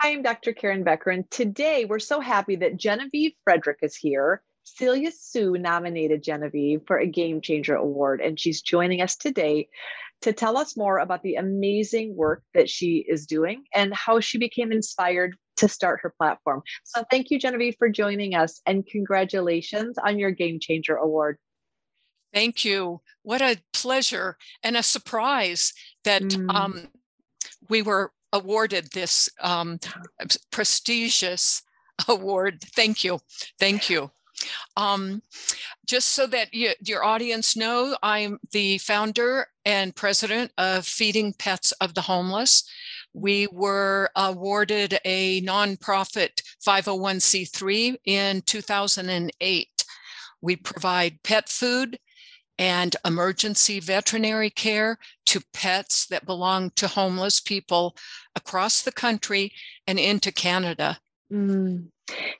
Hi, I'm Dr. Karen Becker, and today we're so happy that Genevieve Frederick is here. Celia Sue nominated Genevieve for a Game Changer Award, and she's joining us today to tell us more about the amazing work that she is doing and how she became inspired to start her platform. So, thank you, Genevieve, for joining us, and congratulations on your Game Changer Award. Thank you. What a pleasure and a surprise that mm. um, we were awarded this um, prestigious award. Thank you. Thank you. Um, just so that you, your audience know, I'm the founder and president of Feeding Pets of the Homeless. We were awarded a nonprofit 501c3 in 2008. We provide pet food, and emergency veterinary care to pets that belong to homeless people across the country and into Canada. Mm,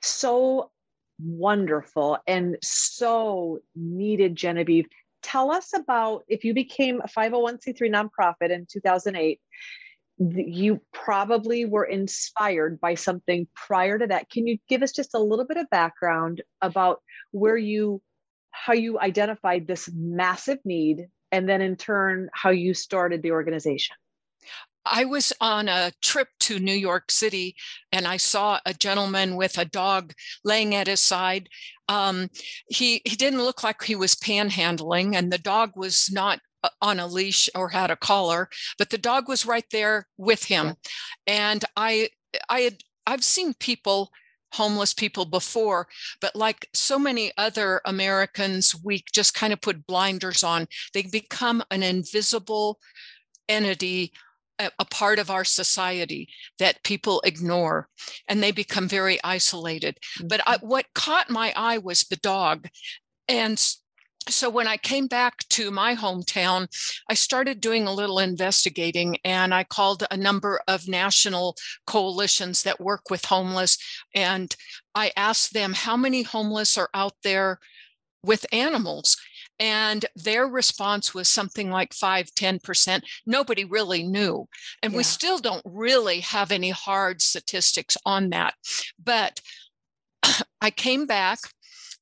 so wonderful and so needed, Genevieve. Tell us about if you became a 501c3 nonprofit in 2008 you probably were inspired by something prior to that. Can you give us just a little bit of background about where you how you identified this massive need and then in turn how you started the organization I was on a trip to New York City and I saw a gentleman with a dog laying at his side. Um, he, he didn't look like he was panhandling, and the dog was not uh, on a leash or had a collar, but the dog was right there with him. And I, I had, I've seen people homeless people before, but like so many other Americans, we just kind of put blinders on. They become an invisible entity, a, a part of our society that people ignore, and they become very isolated. Mm-hmm. But I, what caught my eye was the dog. And so when I came back to my hometown, I started doing a little investigating and I called a number of national coalitions that work with homeless. And I asked them how many homeless are out there with animals. And their response was something like 5, 10%. Nobody really knew. And yeah. we still don't really have any hard statistics on that. But I came back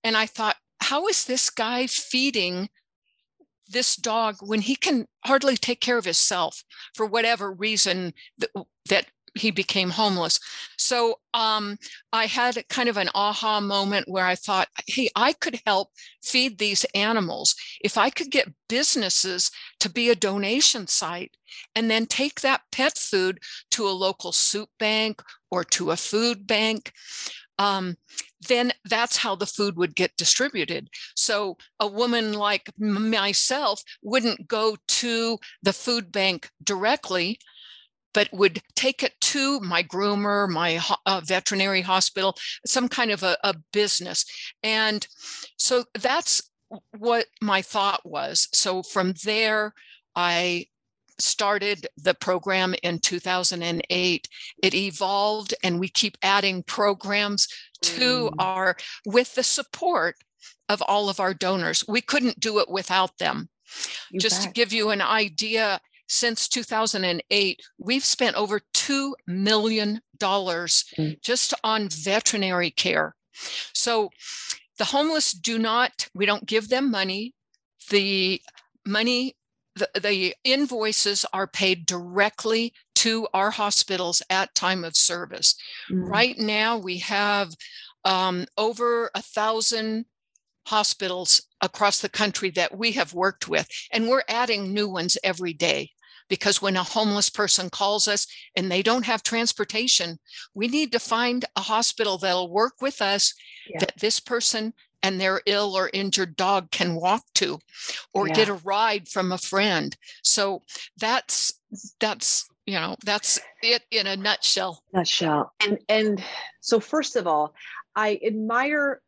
and I thought, how is this guy feeding this dog when he can hardly take care of himself for whatever reason that, that he became homeless. So um, I had kind of an aha moment where I thought, hey, I could help feed these animals if I could get businesses to be a donation site and then take that pet food to a local soup bank or to a food bank um, then that's how the food would get distributed. So a woman like myself wouldn't go to the food bank directly, but would take it to my groomer, my uh, veterinary hospital, some kind of a, a business. And so that's what my thought was. So from there, I started the program in 2008 it evolved and we keep adding programs to mm. our with the support of all of our donors we couldn't do it without them you just bet. to give you an idea since 2008 we've spent over 2 million dollars mm. just on veterinary care so the homeless do not we don't give them money the money the, the invoices are paid directly to our hospitals at time of service. Mm. Right now, we have um, over a thousand hospitals across the country that we have worked with, and we're adding new ones every day. Because when a homeless person calls us and they don't have transportation, we need to find a hospital that'll work with us yeah. that this person and their ill or injured dog can walk to or yeah. get a ride from a friend. So that's that's you know that's it in a nutshell. Nutshell. And and so first of all i admire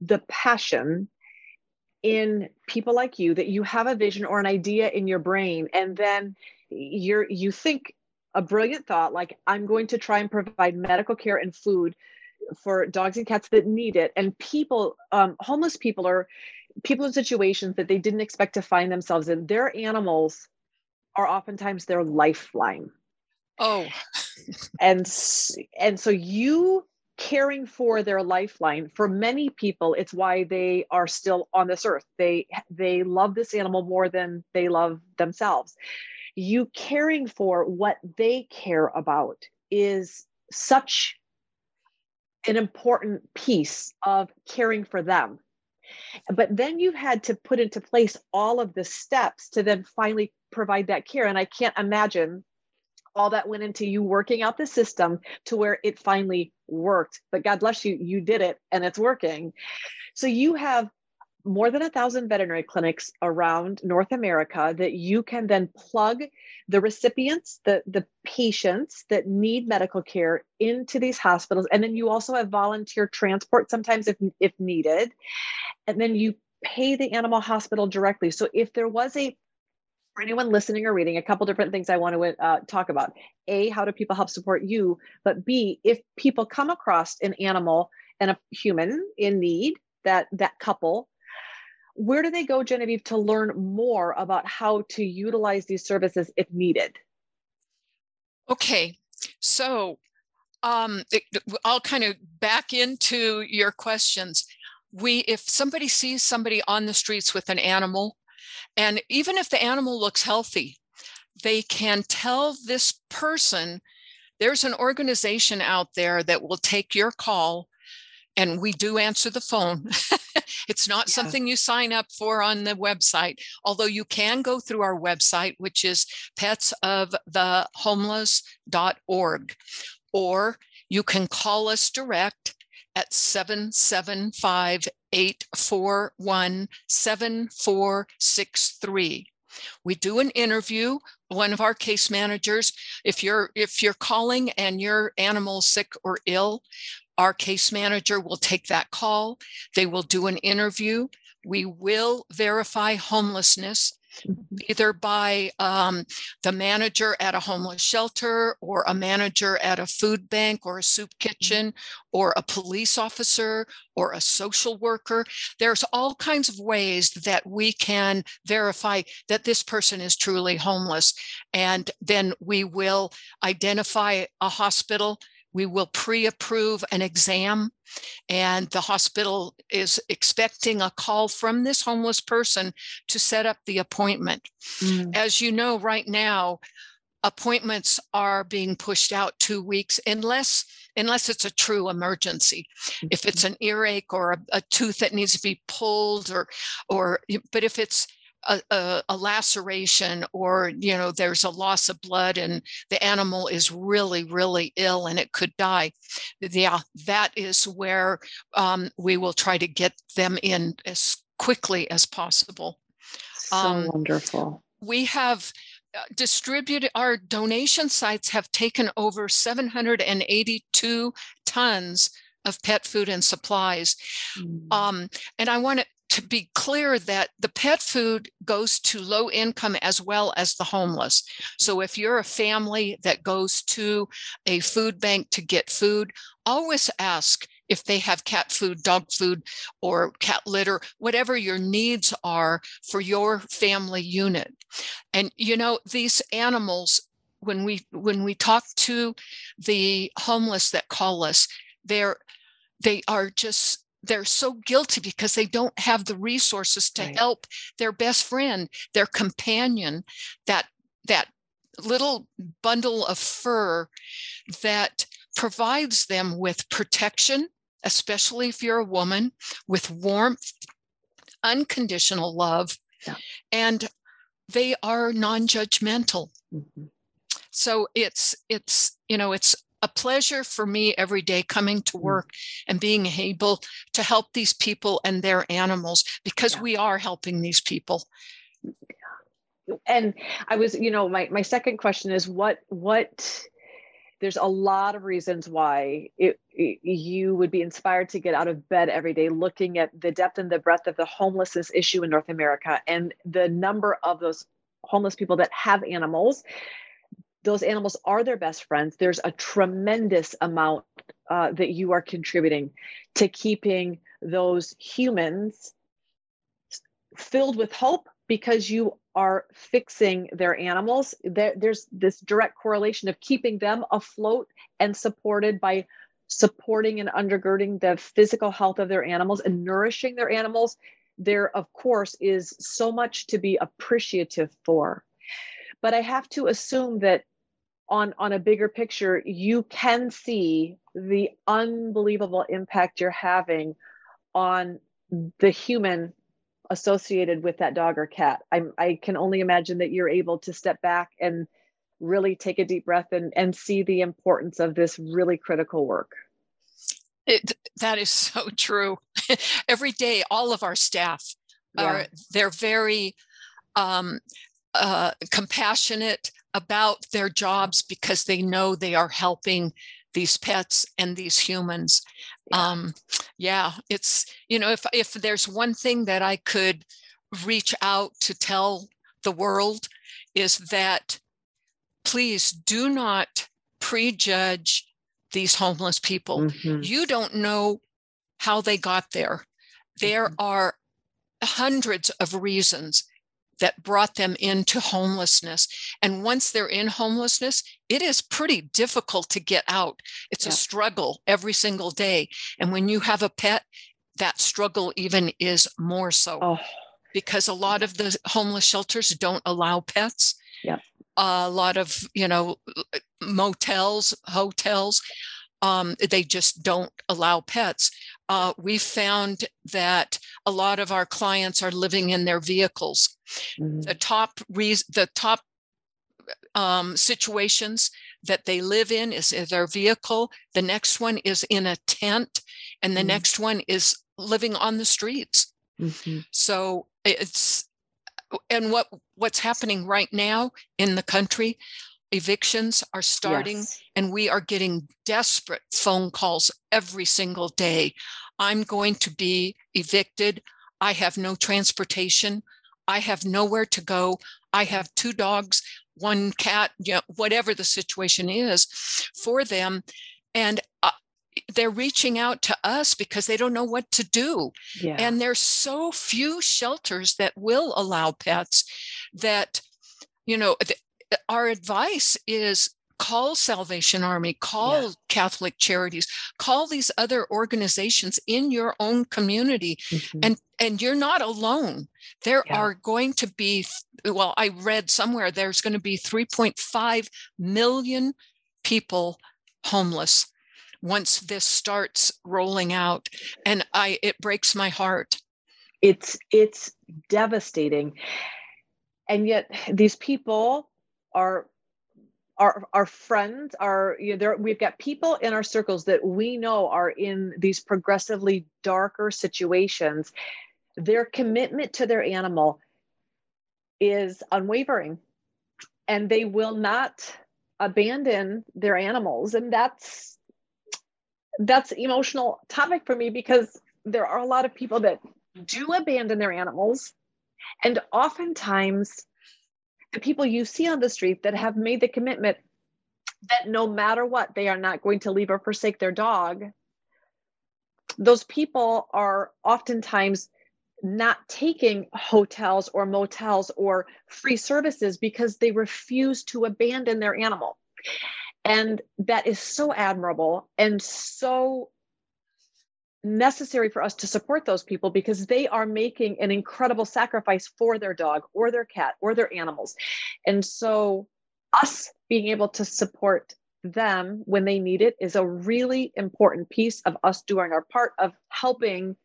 the passion in people like you that you have a vision or an idea in your brain and then you're you think a brilliant thought like i'm going to try and provide medical care and food for dogs and cats that need it. And people um, homeless people are people in situations that they didn't expect to find themselves in. Their animals are oftentimes their lifeline. Oh. and and so you caring for their lifeline for many people it's why they are still on this earth. They they love this animal more than they love themselves. You caring for what they care about is such an important piece of caring for them but then you've had to put into place all of the steps to then finally provide that care and i can't imagine all that went into you working out the system to where it finally worked. But God bless you, you did it and it's working. So you have more than a thousand veterinary clinics around North America that you can then plug the recipients, the, the patients that need medical care into these hospitals. And then you also have volunteer transport sometimes if, if needed. And then you pay the animal hospital directly. So if there was a for anyone listening or reading, a couple different things I want to uh, talk about. A, how do people help support you? But B, if people come across an animal and a human in need, that that couple, where do they go, Genevieve, to learn more about how to utilize these services if needed? Okay, so um, it, I'll kind of back into your questions. We, if somebody sees somebody on the streets with an animal, and even if the animal looks healthy, they can tell this person there's an organization out there that will take your call and we do answer the phone. it's not yeah. something you sign up for on the website, although you can go through our website, which is petsofthehomeless.org, or you can call us direct at 775 841 7463. We do an interview. One of our case managers, if you're if you're calling and your animal sick or ill, our case manager will take that call. They will do an interview. We will verify homelessness Mm-hmm. either by um, the manager at a homeless shelter or a manager at a food bank or a soup mm-hmm. kitchen or a police officer or a social worker. There's all kinds of ways that we can verify that this person is truly homeless. And then we will identify a hospital we will pre-approve an exam and the hospital is expecting a call from this homeless person to set up the appointment. Mm. As you know, right now, appointments are being pushed out two weeks unless unless it's a true emergency if it's mm-hmm. an earache or a, a tooth that needs to be pulled or or but if it's a, a, a, laceration or you know there's a loss of blood and the animal is really really ill and it could die yeah that is where um, we will try to get them in as quickly as possible so um, wonderful we have uh, distributed our donation sites have taken over 782 tons of pet food and supplies. Mm. Um, and I want to to be clear that the pet food goes to low income as well as the homeless. So mm-hmm. if you're a family that goes to a food bank to get food, always ask if they have cat food, dog food, or cat litter, whatever your needs are for your family unit. And you know, these animals, when we when we talk to the homeless that call us, they're they are just they're so guilty because they don't have the resources to right. help their best friend their companion that that little bundle of fur that provides them with protection especially if you're a woman with warmth unconditional love yeah. and they are non-judgmental mm-hmm. so it's it's you know it's a pleasure for me every day coming to mm. work and being able to help these people and their animals because yeah. we are helping these people and i was you know my, my second question is what what there's a lot of reasons why it, it, you would be inspired to get out of bed every day looking at the depth and the breadth of the homelessness issue in north america and the number of those homeless people that have animals those animals are their best friends. There's a tremendous amount uh, that you are contributing to keeping those humans filled with hope because you are fixing their animals, there, there's this direct correlation of keeping them afloat and supported by supporting and undergirding the physical health of their animals and nourishing their animals. There, of course, is so much to be appreciative for. But I have to assume that on, on a bigger picture, you can see the unbelievable impact you're having on the human associated with that dog or cat. I, I can only imagine that you're able to step back and really take a deep breath and, and see the importance of this really critical work. It, that is so true. Every day, all of our staff yeah. are they're very um, uh, compassionate about their jobs because they know they are helping these pets and these humans yeah. um yeah it's you know if if there's one thing that i could reach out to tell the world is that please do not prejudge these homeless people mm-hmm. you don't know how they got there there mm-hmm. are hundreds of reasons that brought them into homelessness. And once they're in homelessness, it is pretty difficult to get out. It's yeah. a struggle every single day. And when you have a pet, that struggle even is more so oh. because a lot of the homeless shelters don't allow pets. Yeah. A lot of, you know, motels, hotels, um, they just don't allow pets. Uh, we found that a lot of our clients are living in their vehicles. Mm-hmm. The top re- the top um, situations that they live in is in their vehicle. The next one is in a tent, and the mm-hmm. next one is living on the streets. Mm-hmm. So it's and what what's happening right now in the country evictions are starting yes. and we are getting desperate phone calls every single day i'm going to be evicted i have no transportation I have nowhere to go. I have two dogs, one cat, you know, whatever the situation is for them. And uh, they're reaching out to us because they don't know what to do. Yeah. And there's so few shelters that will allow pets that, you know, th- our advice is call Salvation Army, call yeah. Catholic Charities, call these other organizations in your own community mm-hmm. and and you're not alone. There yeah. are going to be well I read somewhere there's going to be 3.5 million people homeless once this starts rolling out and I it breaks my heart. It's it's devastating. And yet these people are our our friends are you know there we've got people in our circles that we know are in these progressively darker situations. Their commitment to their animal is unwavering and they will not abandon their animals. And that's that's emotional topic for me because there are a lot of people that do abandon their animals and oftentimes the people you see on the street that have made the commitment that no matter what, they are not going to leave or forsake their dog, those people are oftentimes not taking hotels or motels or free services because they refuse to abandon their animal. And that is so admirable and so necessary for us to support those people because they are making an incredible sacrifice for their dog or their cat or their animals. And so, us being able to support them when they need it is a really important piece of us doing our part of helping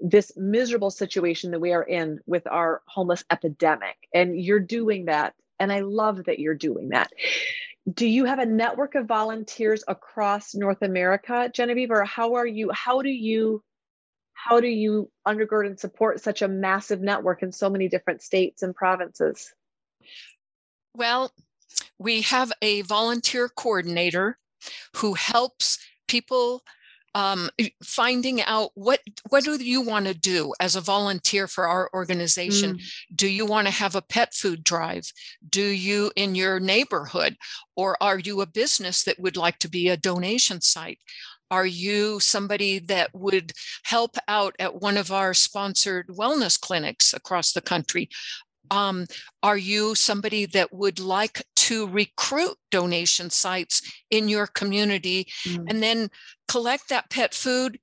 this miserable situation that we are in with our homeless epidemic. And you're doing that. And I love that you're doing that do you have a network of volunteers across North America, Genevieve, or how are you? How do you? How do you undergird and support such a massive network in so many different states and provinces? Well, we have a volunteer coordinator who helps people um, finding out what what do you want to do as a volunteer for our organization? Mm. do you want to have a pet food drive? Do you in your neighborhood or are you a business that would like to be a donation site? Are you somebody that would help out at one of our sponsored wellness clinics across the country um, are you somebody that would like to recruit donation sites in your community mm. and then collect that pet food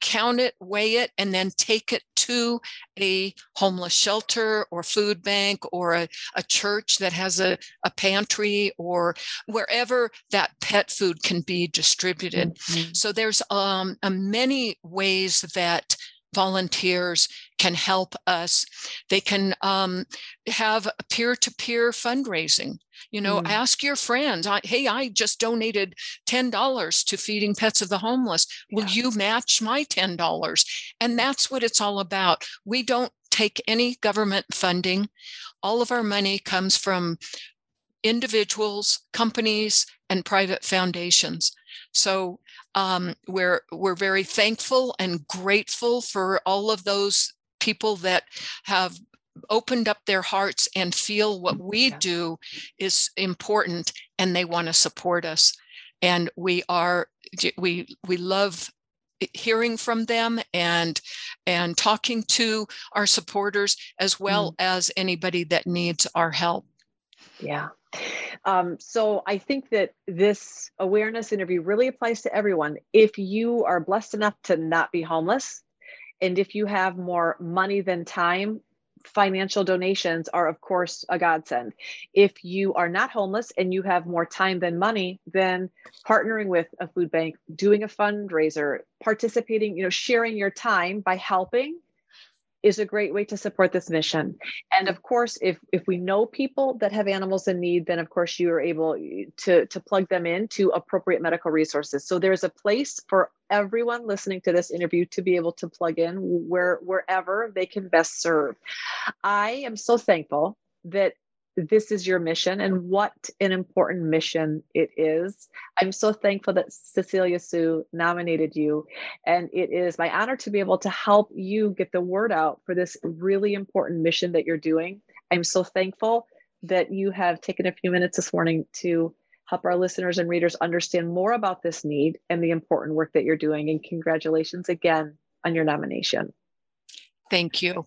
count it, weigh it, and then take it to a homeless shelter or food bank or a, a church that has a, a pantry or wherever that pet food can be distributed. Mm-hmm. So there's um, many ways that volunteers can help us. They can um, have peer to peer fundraising. You know, mm. ask your friends, hey, I just donated $10 to Feeding Pets of the Homeless. Will yeah. you match my $10? And that's what it's all about. We don't take any government funding. All of our money comes from individuals, companies, and private foundations. So um, we're we're very thankful and grateful for all of those people that have opened up their hearts and feel what we yeah. do is important and they want to support us and we are we we love hearing from them and and talking to our supporters as well mm. as anybody that needs our help yeah um, so I think that this awareness interview really applies to everyone. If you are blessed enough to not be homeless, and if you have more money than time, financial donations are, of course, a godsend. If you are not homeless and you have more time than money, then partnering with a food bank, doing a fundraiser, participating, you know, sharing your time by helping is a great way to support this mission. And of course, if if we know people that have animals in need, then of course you are able eh, to to plug them into appropriate medical resources. So there's a place for everyone listening to this interview to be able to plug in where wherever they can best serve. I am so thankful that this is your mission and what an important mission it is. I'm so thankful that Cecilia Sue nominated you. And it is my honor to be able to help you get the word out for this really important mission that you're doing. I'm so thankful that you have taken a few minutes this morning to help our listeners and readers understand more about this need and the important work that you're doing. And congratulations again on your nomination. Thank you.